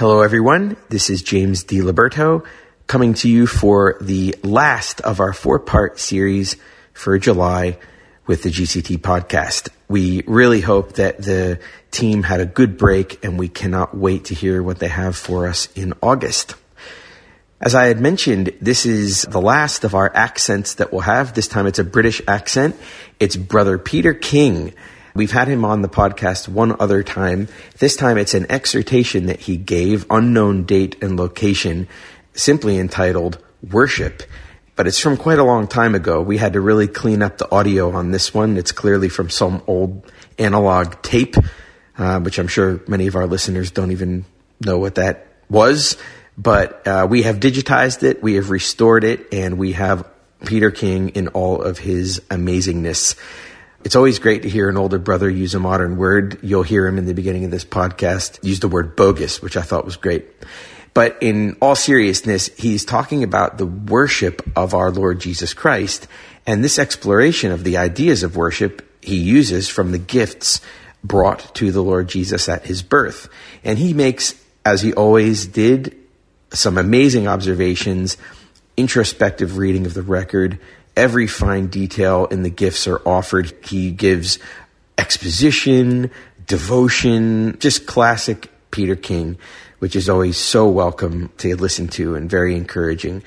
Hello, everyone. This is James DiLiberto coming to you for the last of our four part series for July with the GCT podcast. We really hope that the team had a good break and we cannot wait to hear what they have for us in August. As I had mentioned, this is the last of our accents that we'll have. This time it's a British accent. It's Brother Peter King We've had him on the podcast one other time. This time it's an exhortation that he gave, unknown date and location, simply entitled Worship. But it's from quite a long time ago. We had to really clean up the audio on this one. It's clearly from some old analog tape, uh, which I'm sure many of our listeners don't even know what that was. But uh, we have digitized it, we have restored it, and we have Peter King in all of his amazingness. It's always great to hear an older brother use a modern word. You'll hear him in the beginning of this podcast use the word bogus, which I thought was great. But in all seriousness, he's talking about the worship of our Lord Jesus Christ. And this exploration of the ideas of worship he uses from the gifts brought to the Lord Jesus at his birth. And he makes, as he always did, some amazing observations, introspective reading of the record, every fine detail in the gifts are offered. He gives exposition, devotion, just classic Peter King, which is always so welcome to listen to and very encouraging.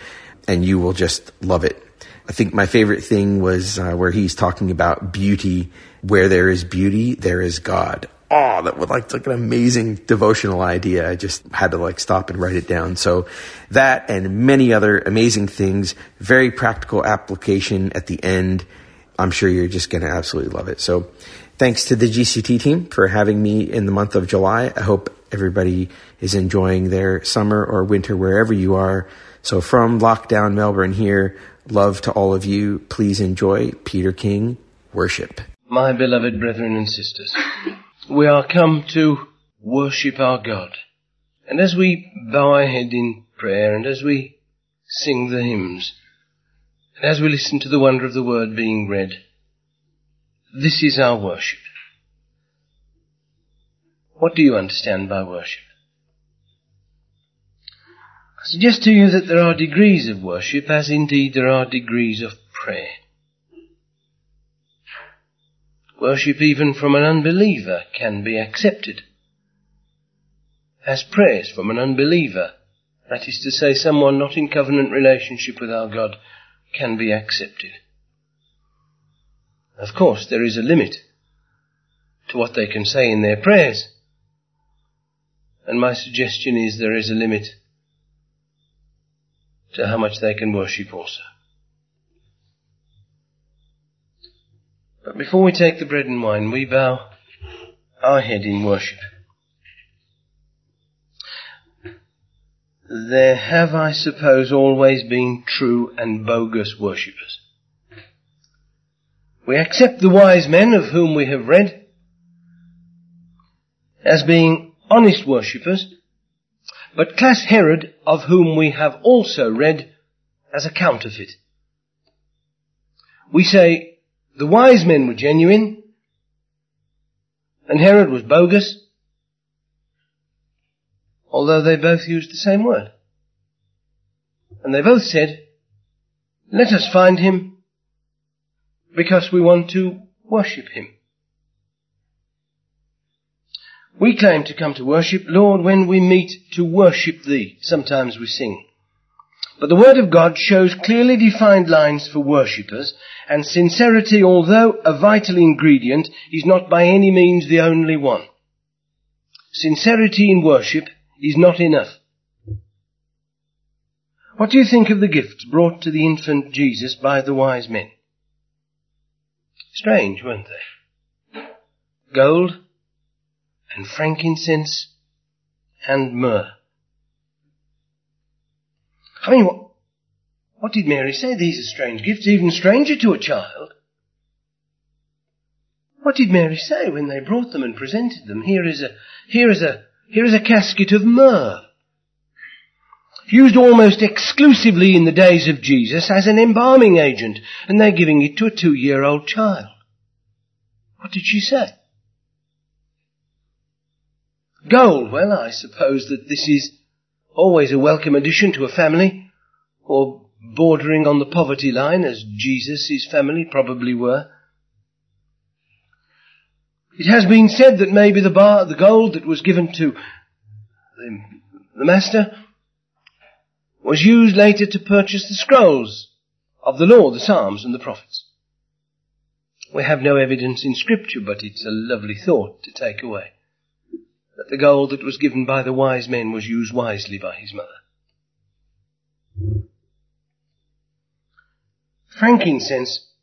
And you will just love it. I think my favorite thing was uh, where he's talking about beauty. Where there is beauty, there is God oh, that would like, like an amazing devotional idea. I just had to like stop and write it down. So that and many other amazing things, very practical application at the end. I'm sure you're just going to absolutely love it. So thanks to the GCT team for having me in the month of July. I hope everybody is enjoying their summer or winter wherever you are. So from lockdown Melbourne here, love to all of you. Please enjoy Peter King worship. My beloved brethren and sisters we are come to worship our God. And as we bow our head in prayer and as we sing the hymns, and as we listen to the wonder of the word being read, this is our worship. What do you understand by worship? I suggest to you that there are degrees of worship, as indeed there are degrees of prayer. Worship even from an unbeliever can be accepted. As prayers from an unbeliever, that is to say someone not in covenant relationship with our God, can be accepted. Of course, there is a limit to what they can say in their prayers. And my suggestion is there is a limit to how much they can worship also. But before we take the bread and wine, we bow our head in worship. There have, I suppose, always been true and bogus worshippers. We accept the wise men of whom we have read as being honest worshippers, but class Herod, of whom we have also read, as a counterfeit. We say, the wise men were genuine, and Herod was bogus, although they both used the same word. And they both said, let us find him because we want to worship him. We claim to come to worship, Lord, when we meet to worship thee. Sometimes we sing. But the Word of God shows clearly defined lines for worshippers, and sincerity, although a vital ingredient, is not by any means the only one. Sincerity in worship is not enough. What do you think of the gifts brought to the infant Jesus by the wise men? Strange, weren't they? Gold and frankincense and myrrh. I mean, what, what did Mary say? These are strange gifts, even stranger to a child. What did Mary say when they brought them and presented them? Here is a, here is a, here is a casket of myrrh. Used almost exclusively in the days of Jesus as an embalming agent, and they're giving it to a two-year-old child. What did she say? Gold. Well, I suppose that this is always a welcome addition to a family, or bordering on the poverty line, as Jesus' family probably were. It has been said that maybe the bar, the gold that was given to the, the master was used later to purchase the scrolls of the law, the Psalms and the prophets. We have no evidence in scripture, but it's a lovely thought to take away. That the gold that was given by the wise men was used wisely by his mother. Frankincense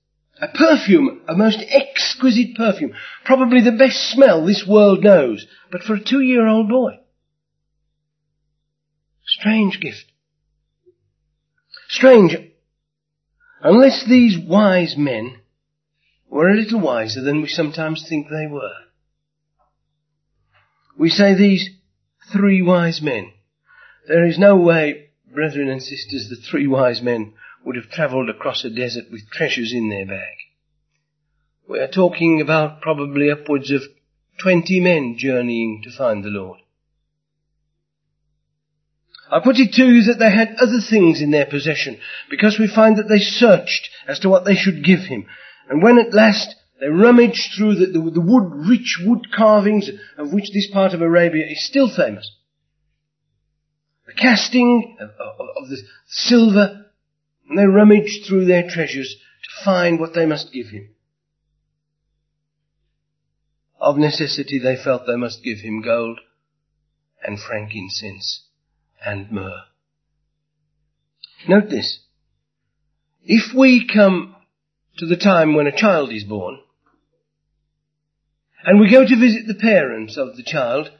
a perfume, a most exquisite perfume. Probably the best smell this world knows, but for a two-year-old boy. Strange gift. Strange. Unless these wise men were a little wiser than we sometimes think they were. We say these three wise men. There is no way, brethren and sisters, the three wise men would have travelled across a desert with treasures in their bag. We are talking about probably upwards of 20 men journeying to find the Lord. I put it to you that they had other things in their possession, because we find that they searched as to what they should give him. And when at last they rummaged through the, the, the wood, rich wood carvings of which this part of Arabia is still famous, the casting of, of, of the silver and they rummaged through their treasures to find what they must give him. Of necessity they felt they must give him gold and frankincense and myrrh. Note this. If we come to the time when a child is born, and we go to visit the parents of the child,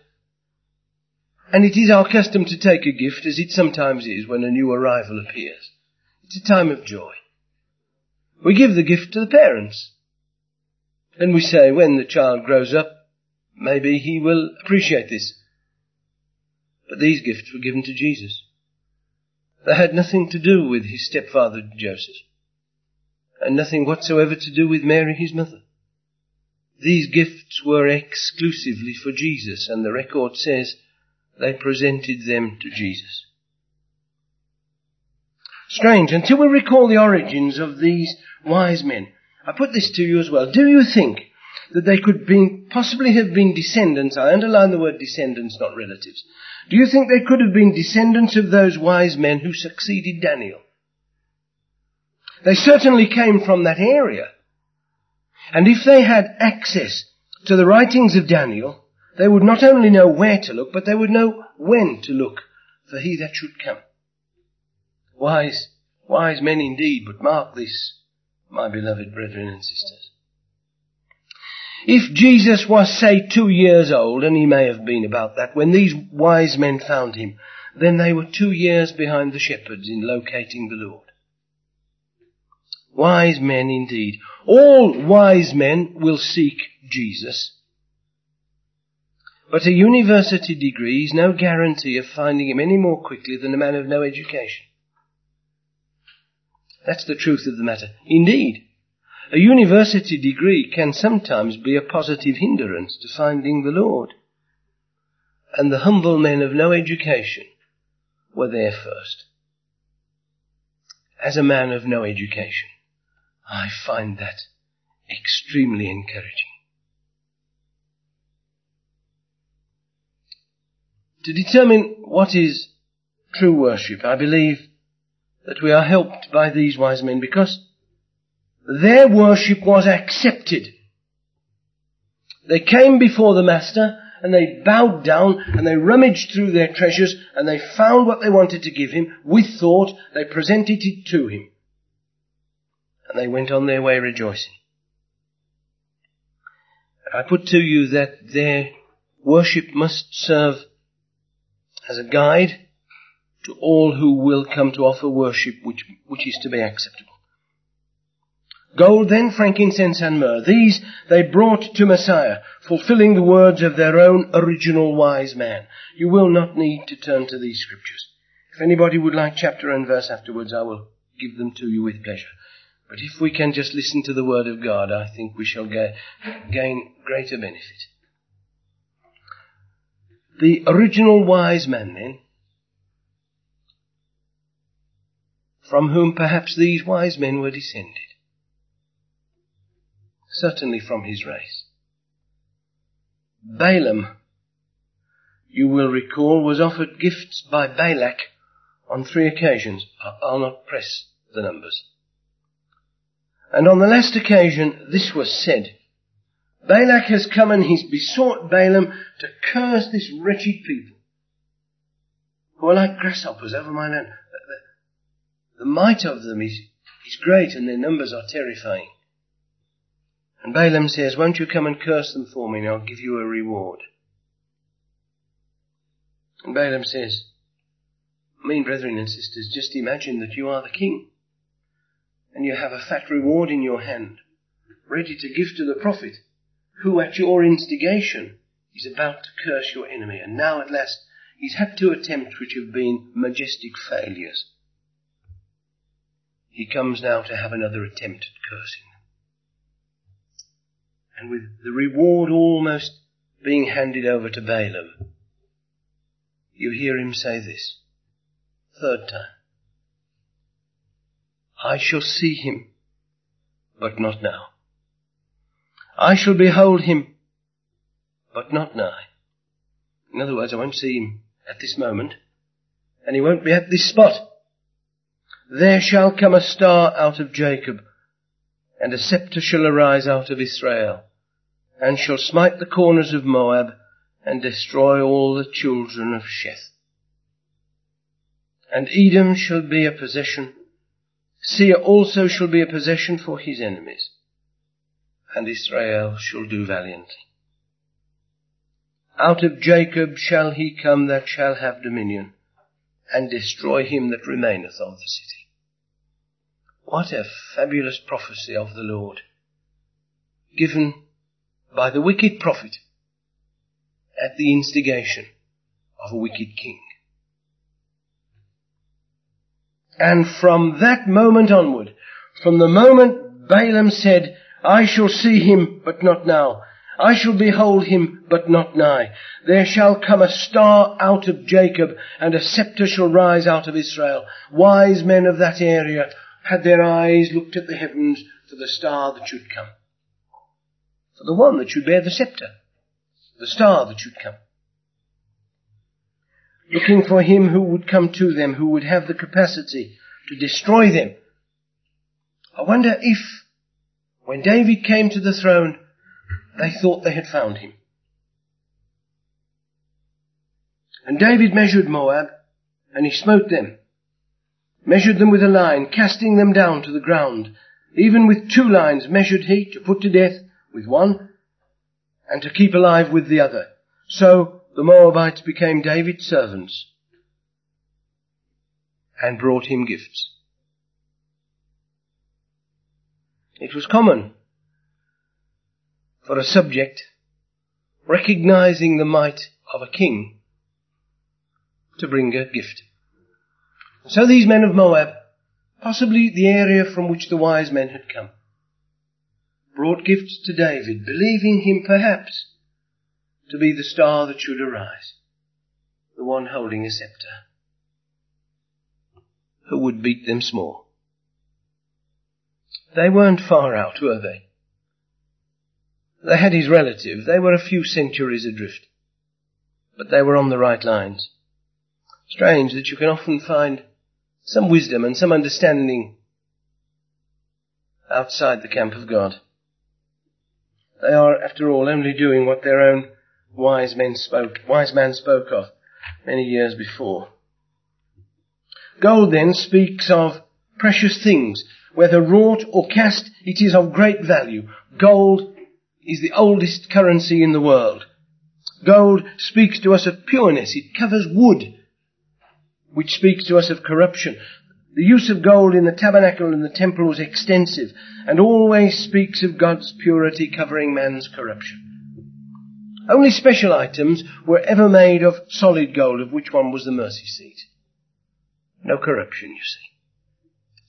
and it is our custom to take a gift, as it sometimes is when a new arrival appears. It's a time of joy. We give the gift to the parents. And we say, when the child grows up, maybe he will appreciate this. But these gifts were given to Jesus. They had nothing to do with his stepfather Joseph, and nothing whatsoever to do with Mary, his mother. These gifts were exclusively for Jesus, and the record says they presented them to Jesus strange until we recall the origins of these wise men. I put this to you as well. Do you think that they could be, possibly have been descendants, I underline the word descendants, not relatives. Do you think they could have been descendants of those wise men who succeeded Daniel? They certainly came from that area. And if they had access to the writings of Daniel, they would not only know where to look, but they would know when to look for he that should come. Wise, wise men indeed, but mark this, my beloved brethren and sisters. If Jesus was, say, two years old, and he may have been about that, when these wise men found him, then they were two years behind the shepherds in locating the Lord. Wise men indeed. All wise men will seek Jesus. But a university degree is no guarantee of finding him any more quickly than a man of no education. That's the truth of the matter. Indeed, a university degree can sometimes be a positive hindrance to finding the Lord. And the humble men of no education were there first. As a man of no education, I find that extremely encouraging. To determine what is true worship, I believe that we are helped by these wise men because their worship was accepted. They came before the master and they bowed down and they rummaged through their treasures and they found what they wanted to give him with thought. They presented it to him. And they went on their way rejoicing. I put to you that their worship must serve as a guide to all who will come to offer worship which, which is to be acceptable. Gold then, frankincense and myrrh, these they brought to Messiah, fulfilling the words of their own original wise man. You will not need to turn to these scriptures. If anybody would like chapter and verse afterwards, I will give them to you with pleasure. But if we can just listen to the word of God, I think we shall ga- gain greater benefit. The original wise man then, from whom perhaps these wise men were descended, certainly from his race. Balaam, you will recall, was offered gifts by Balak on three occasions. I'll not press the numbers. And on the last occasion, this was said. Balak has come and he's besought Balaam to curse this wretched people who are like grasshoppers over my land. The, the might of them is, is great and their numbers are terrifying. And Balaam says, won't you come and curse them for me and I'll give you a reward. And Balaam says, mean, brethren and sisters, just imagine that you are the king and you have a fat reward in your hand, ready to give to the prophet, who at your instigation is about to curse your enemy. And now at last he's had two attempts which have been majestic failures. He comes now to have another attempt at cursing. And with the reward almost being handed over to Balaam, you hear him say this, third time. I shall see him, but not now. I shall behold him, but not nigh. In other words, I won't see him at this moment, and he won't be at this spot. There shall come a star out of Jacob, and a scepter shall arise out of Israel, and shall smite the corners of Moab, and destroy all the children of Sheth. And Edom shall be a possession Seir also shall be a possession for his enemies, and Israel shall do valiantly. Out of Jacob shall he come that shall have dominion, and destroy him that remaineth of the city. What a fabulous prophecy of the Lord, given by the wicked prophet at the instigation of a wicked king. And from that moment onward, from the moment Balaam said, I shall see him, but not now. I shall behold him, but not nigh. There shall come a star out of Jacob, and a scepter shall rise out of Israel. Wise men of that area had their eyes looked at the heavens for the star that should come. For the one that should bear the scepter. The star that should come looking for him who would come to them, who would have the capacity to destroy them. I wonder if, when David came to the throne, they thought they had found him. And David measured Moab, and he smote them, measured them with a line, casting them down to the ground. Even with two lines measured he, to put to death with one, and to keep alive with the other. So the Moabites became David's servants and brought him gifts. It was common for a subject recognizing the might of a king to bring a gift. So these men of Moab, possibly the area from which the wise men had come, brought gifts to David, believing him perhaps to be the star that should arise, the one holding a scepter, who would beat them small. They weren't far out, were they? They had his relative. They were a few centuries adrift. But they were on the right lines. Strange that you can often find some wisdom and some understanding outside the camp of God. They are, after all, only doing what their own wise men spoke, wise man spoke of many years before. Gold then speaks of precious things. Whether wrought or cast, it is of great value. Gold is the oldest currency in the world. Gold speaks to us of pureness. It covers wood, which speaks to us of corruption. The use of gold in the tabernacle and the temple was extensive and always speaks of God's purity covering man's corruption. Only special items were ever made of solid gold, of which one was the mercy seat. No corruption, you see.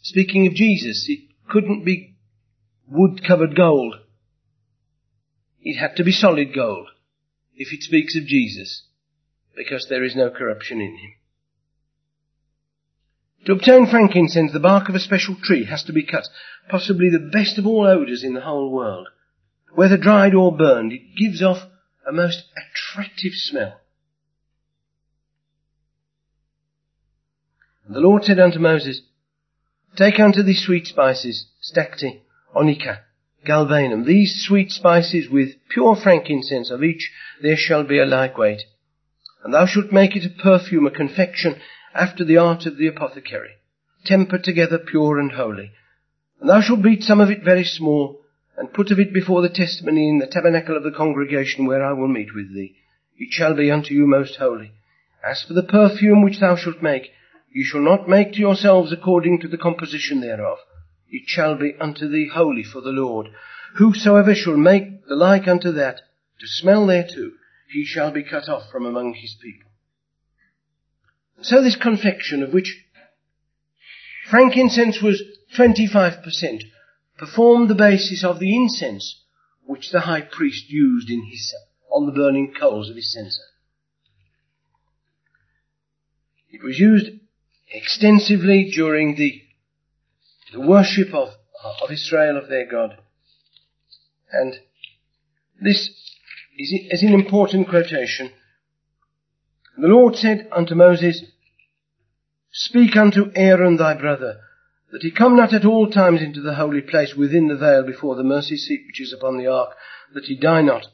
Speaking of Jesus, it couldn't be wood covered gold. It had to be solid gold if it speaks of Jesus, because there is no corruption in him. To obtain frankincense, the bark of a special tree has to be cut, possibly the best of all odours in the whole world. Whether dried or burned, it gives off a most attractive smell. And the Lord said unto Moses, Take unto thee sweet spices, stacte, onycha, galbanum, these sweet spices with pure frankincense, of each there shall be a like weight. And thou shalt make it a perfume, a confection, after the art of the apothecary, tempered together pure and holy. And thou shalt beat some of it very small, and put of it before the testimony in the tabernacle of the congregation where I will meet with thee. It shall be unto you most holy. As for the perfume which thou shalt make, ye shall not make to yourselves according to the composition thereof. It shall be unto thee holy for the Lord. Whosoever shall make the like unto that, to smell thereto, he shall be cut off from among his people. So this confection of which frankincense was 25% performed the basis of the incense which the high priest used in his, on the burning coals of his censer. It was used extensively during the, the worship of, of Israel, of their God. And this is, is an important quotation the Lord said unto Moses, Speak unto Aaron thy brother, that he come not at all times into the holy place within the veil before the mercy seat which is upon the ark, that he die not.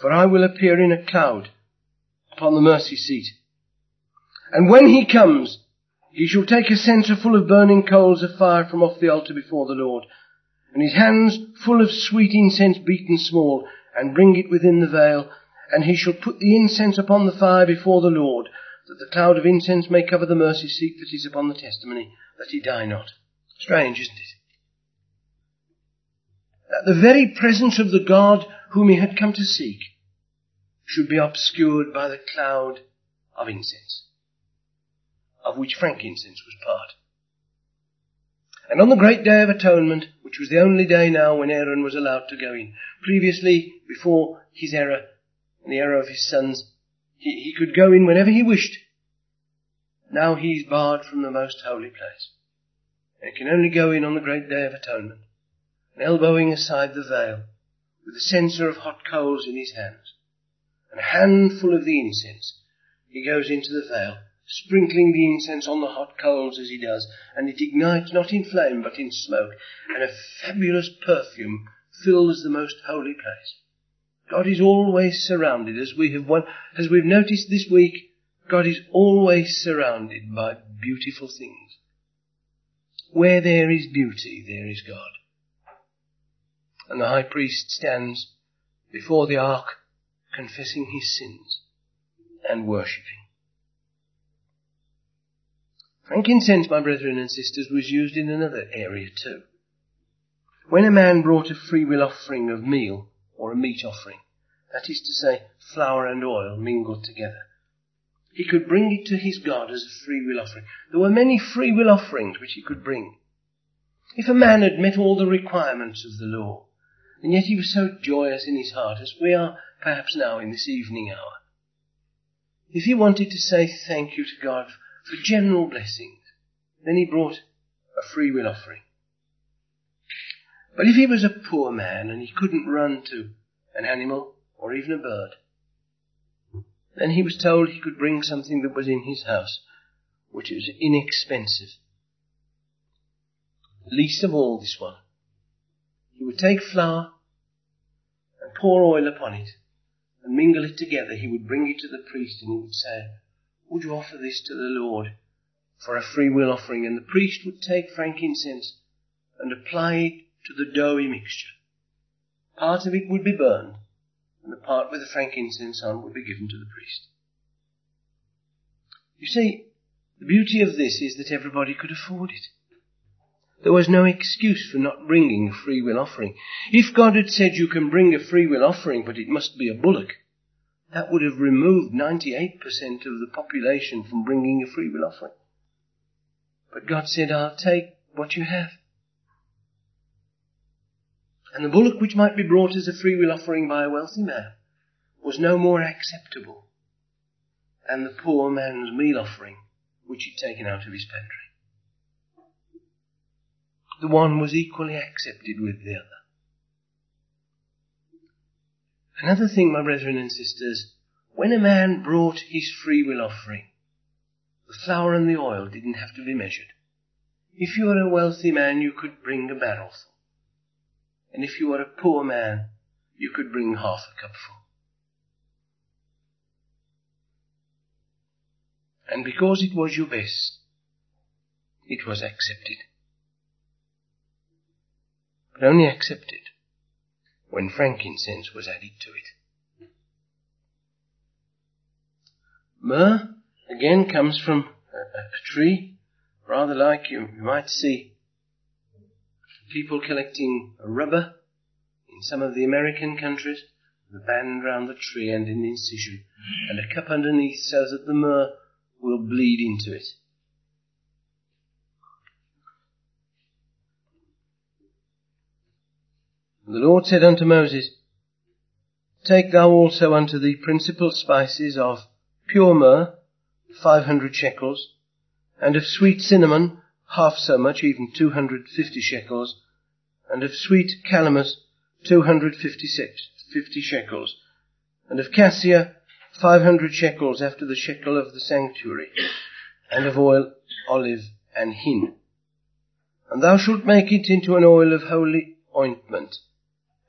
For I will appear in a cloud upon the mercy seat. And when he comes, he shall take a censer full of burning coals of fire from off the altar before the Lord, and his hands full of sweet incense beaten small, and bring it within the veil, and he shall put the incense upon the fire before the Lord, that the cloud of incense may cover the mercy seat that is upon the testimony, that he die not. Strange, isn't it? That the very presence of the God whom he had come to seek should be obscured by the cloud of incense, of which frankincense was part. And on the great day of atonement, which was the only day now when Aaron was allowed to go in, previously, before his error, and the error of his sons. He, he could go in whenever he wished. Now he's barred from the most holy place. And can only go in on the great day of atonement, and elbowing aside the veil, with a censer of hot coals in his hands, and a handful of the incense. He goes into the veil, sprinkling the incense on the hot coals as he does, and it ignites not in flame but in smoke, and a fabulous perfume fills the most holy place. God is always surrounded, as we have one, as we've noticed this week, God is always surrounded by beautiful things. Where there is beauty, there is God. And the high priest stands before the ark, confessing his sins and worshipping. Frankincense, my brethren and sisters, was used in another area too. When a man brought a free will offering of meal, or a meat offering, that is to say, flour and oil mingled together. He could bring it to his God as a free will offering. There were many free will offerings which he could bring. If a man had met all the requirements of the law, and yet he was so joyous in his heart as we are perhaps now in this evening hour, if he wanted to say thank you to God for general blessings, then he brought a free will offering. But if he was a poor man and he couldn't run to an animal or even a bird, then he was told he could bring something that was in his house, which was inexpensive. Least of all this one. He would take flour and pour oil upon it and mingle it together. He would bring it to the priest and he would say, Would you offer this to the Lord for a free will offering? And the priest would take frankincense and apply it to the doughy mixture part of it would be burned, and the part with the frankincense on would be given to the priest. You see, the beauty of this is that everybody could afford it. There was no excuse for not bringing a free will offering. If God had said you can bring a free will offering, but it must be a bullock, that would have removed 98% of the population from bringing a free will offering. But God said, I'll take what you have. And the bullock which might be brought as a free will offering by a wealthy man was no more acceptable than the poor man's meal offering which he'd taken out of his pantry. The one was equally accepted with the other. Another thing, my brethren and sisters, when a man brought his free will offering, the flour and the oil didn't have to be measured. If you were a wealthy man, you could bring a barrelful. And if you were a poor man, you could bring half a cupful. And because it was your best, it was accepted. But only accepted when frankincense was added to it. Myrrh, again, comes from a, a tree, rather like you, you might see people collecting rubber in some of the American countries, the band round the tree and an incision, and a cup underneath so that the myrrh will bleed into it. The Lord said unto Moses, Take thou also unto thee principal spices of pure myrrh, five hundred shekels, and of sweet cinnamon, half so much, even two hundred fifty shekels, and of sweet calamus, two hundred fifty six, fifty shekels, and of cassia, five hundred shekels after the shekel of the sanctuary, and of oil, olive, and hin. And thou shalt make it into an oil of holy ointment,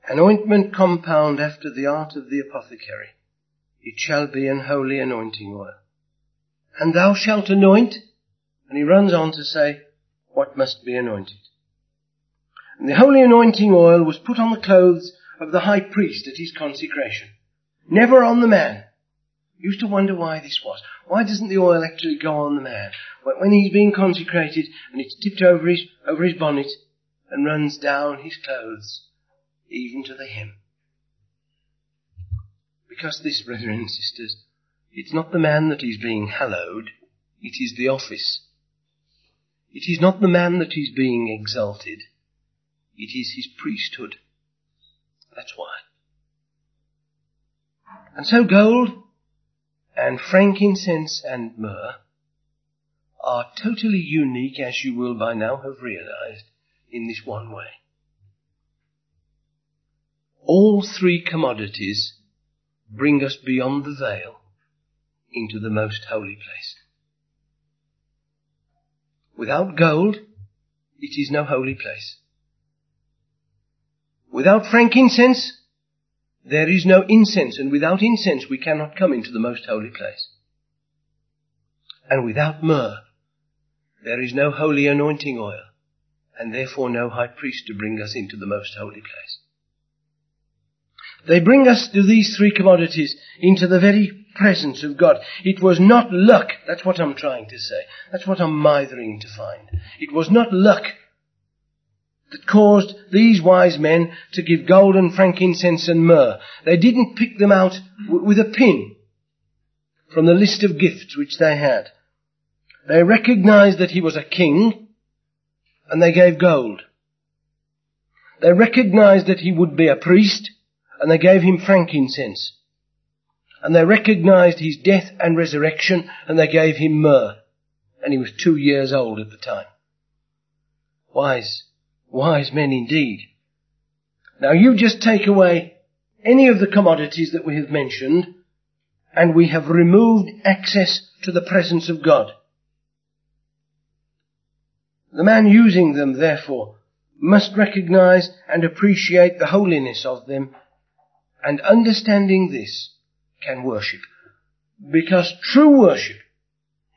an ointment compound after the art of the apothecary. It shall be an holy anointing oil. And thou shalt anoint, and he runs on to say what must be anointed. And the holy anointing oil was put on the clothes of the high priest at his consecration, never on the man. Used to wonder why this was. Why doesn't the oil actually go on the man? When he's being consecrated and it's tipped over his, over his bonnet and runs down his clothes even to the hem. Because this, brethren and sisters, it's not the man that is being hallowed, it is the office. It is not the man that is being exalted, it is his priesthood. That's why. And so gold and frankincense and myrrh are totally unique, as you will by now have realized, in this one way all three commodities bring us beyond the veil into the most holy place. Without gold, it is no holy place. Without frankincense, there is no incense, and without incense we cannot come into the most holy place. And without myrrh, there is no holy anointing oil, and therefore no high priest to bring us into the most holy place. They bring us to these three commodities into the very presence of God. It was not luck. That's what I'm trying to say. That's what I'm mithering to find. It was not luck that caused these wise men to give gold and frankincense and myrrh. They didn't pick them out w- with a pin from the list of gifts which they had. They recognized that he was a king and they gave gold. They recognized that he would be a priest and they gave him frankincense. And they recognized his death and resurrection, and they gave him myrrh. And he was two years old at the time. Wise, wise men indeed. Now you just take away any of the commodities that we have mentioned, and we have removed access to the presence of God. The man using them, therefore, must recognize and appreciate the holiness of them and understanding this can worship. Because true worship,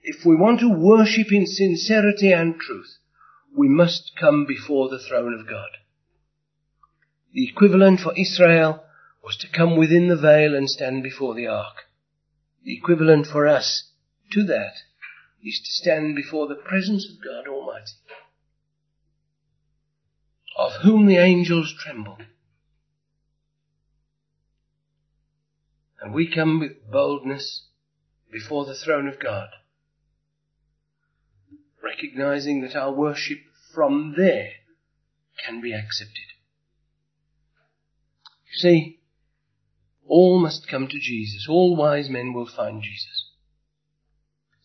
if we want to worship in sincerity and truth, we must come before the throne of God. The equivalent for Israel was to come within the veil and stand before the ark. The equivalent for us to that is to stand before the presence of God Almighty, of whom the angels tremble. And we come with boldness before the throne of God, recognizing that our worship from there can be accepted. You see, all must come to Jesus. All wise men will find Jesus.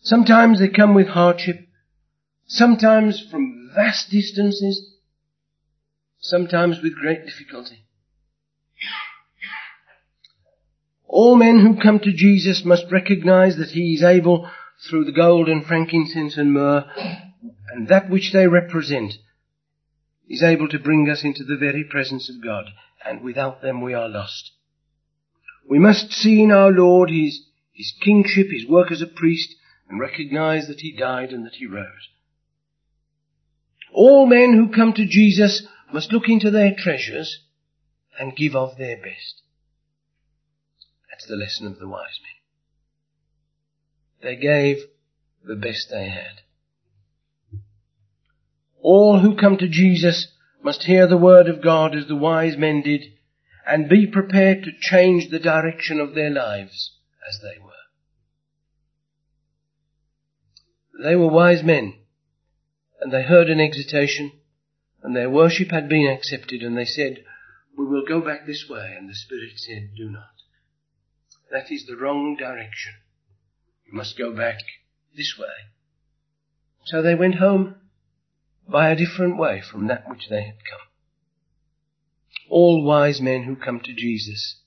Sometimes they come with hardship, sometimes from vast distances, sometimes with great difficulty. All men who come to Jesus must recognize that He is able, through the gold and frankincense and myrrh, and that which they represent, is able to bring us into the very presence of God, and without them we are lost. We must see in our Lord His, His kingship, His work as a priest, and recognize that He died and that He rose. All men who come to Jesus must look into their treasures and give of their best. That's the lesson of the wise men. They gave the best they had. All who come to Jesus must hear the word of God as the wise men did and be prepared to change the direction of their lives as they were. They were wise men and they heard an exhortation and their worship had been accepted and they said, we will go back this way and the Spirit said, do not. That is the wrong direction. You must go back this way. So they went home by a different way from that which they had come. All wise men who come to Jesus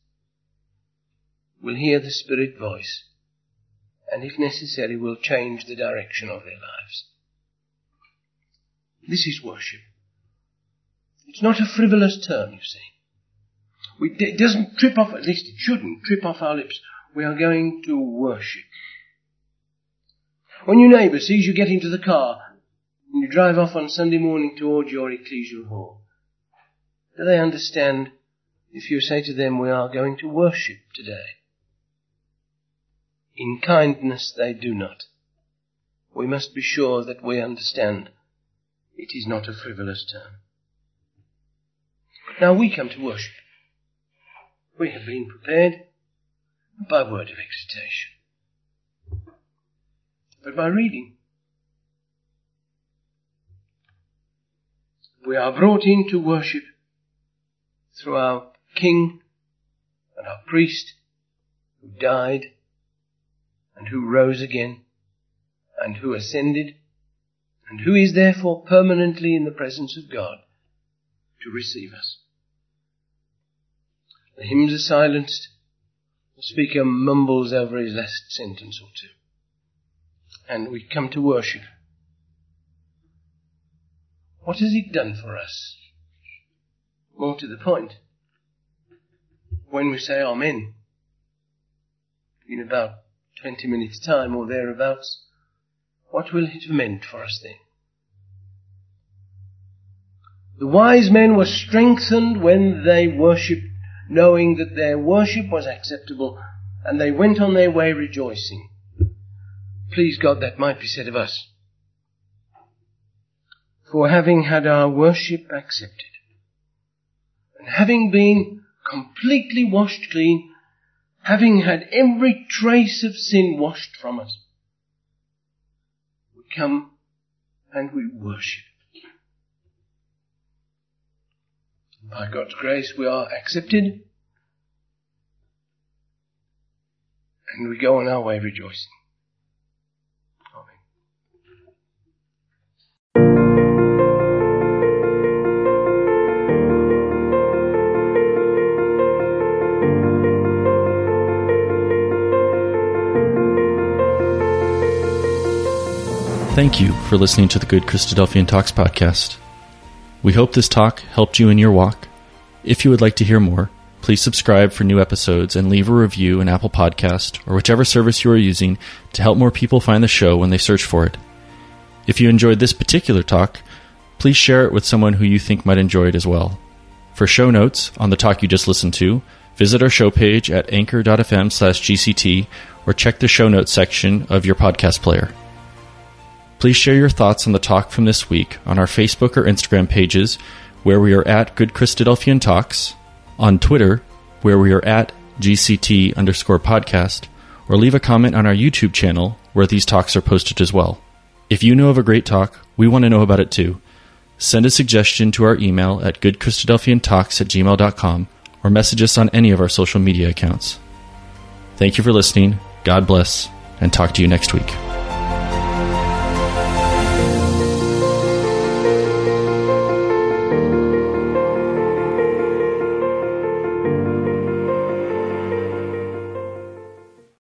will hear the Spirit voice and if necessary will change the direction of their lives. This is worship. It's not a frivolous term, you see. We, it doesn't trip off, at least it shouldn't, trip off our lips. We are going to worship. When your neighbour sees you get into the car and you drive off on Sunday morning towards your ecclesial hall, do they understand if you say to them, we are going to worship today? In kindness they do not. We must be sure that we understand it is not a frivolous term. Now we come to worship. We have been prepared by word of exhortation, by reading. We are brought into worship through our King and our priest who died and who rose again and who ascended and who is therefore permanently in the presence of God to receive us. The hymns are silenced. The speaker mumbles over his last sentence or two. And we come to worship. What has it done for us? More to the point, when we say Amen, in about 20 minutes time or thereabouts, what will it have meant for us then? The wise men were strengthened when they worshipped, knowing that their worship was acceptable, and they went on their way rejoicing. Please God, that might be said of us. For having had our worship accepted, and having been completely washed clean, having had every trace of sin washed from us, we come and we worship. By God's grace, we are accepted, and we go on our way rejoicing. Thank you for listening to the Good Christadelphian Talks podcast. We hope this talk helped you in your walk. If you would like to hear more, please subscribe for new episodes and leave a review in Apple Podcast or whichever service you are using to help more people find the show when they search for it. If you enjoyed this particular talk, please share it with someone who you think might enjoy it as well. For show notes on the talk you just listened to, visit our show page at anchor.fm slash GCT or check the show notes section of your podcast player. Please share your thoughts on the talk from this week on our Facebook or Instagram pages, where we are at Good Christadelphian Talks, on Twitter, where we are at GCT underscore podcast, or leave a comment on our YouTube channel, where these talks are posted as well. If you know of a great talk, we want to know about it too. Send a suggestion to our email at goodchristadelphiantalks at gmail.com or message us on any of our social media accounts. Thank you for listening. God bless, and talk to you next week.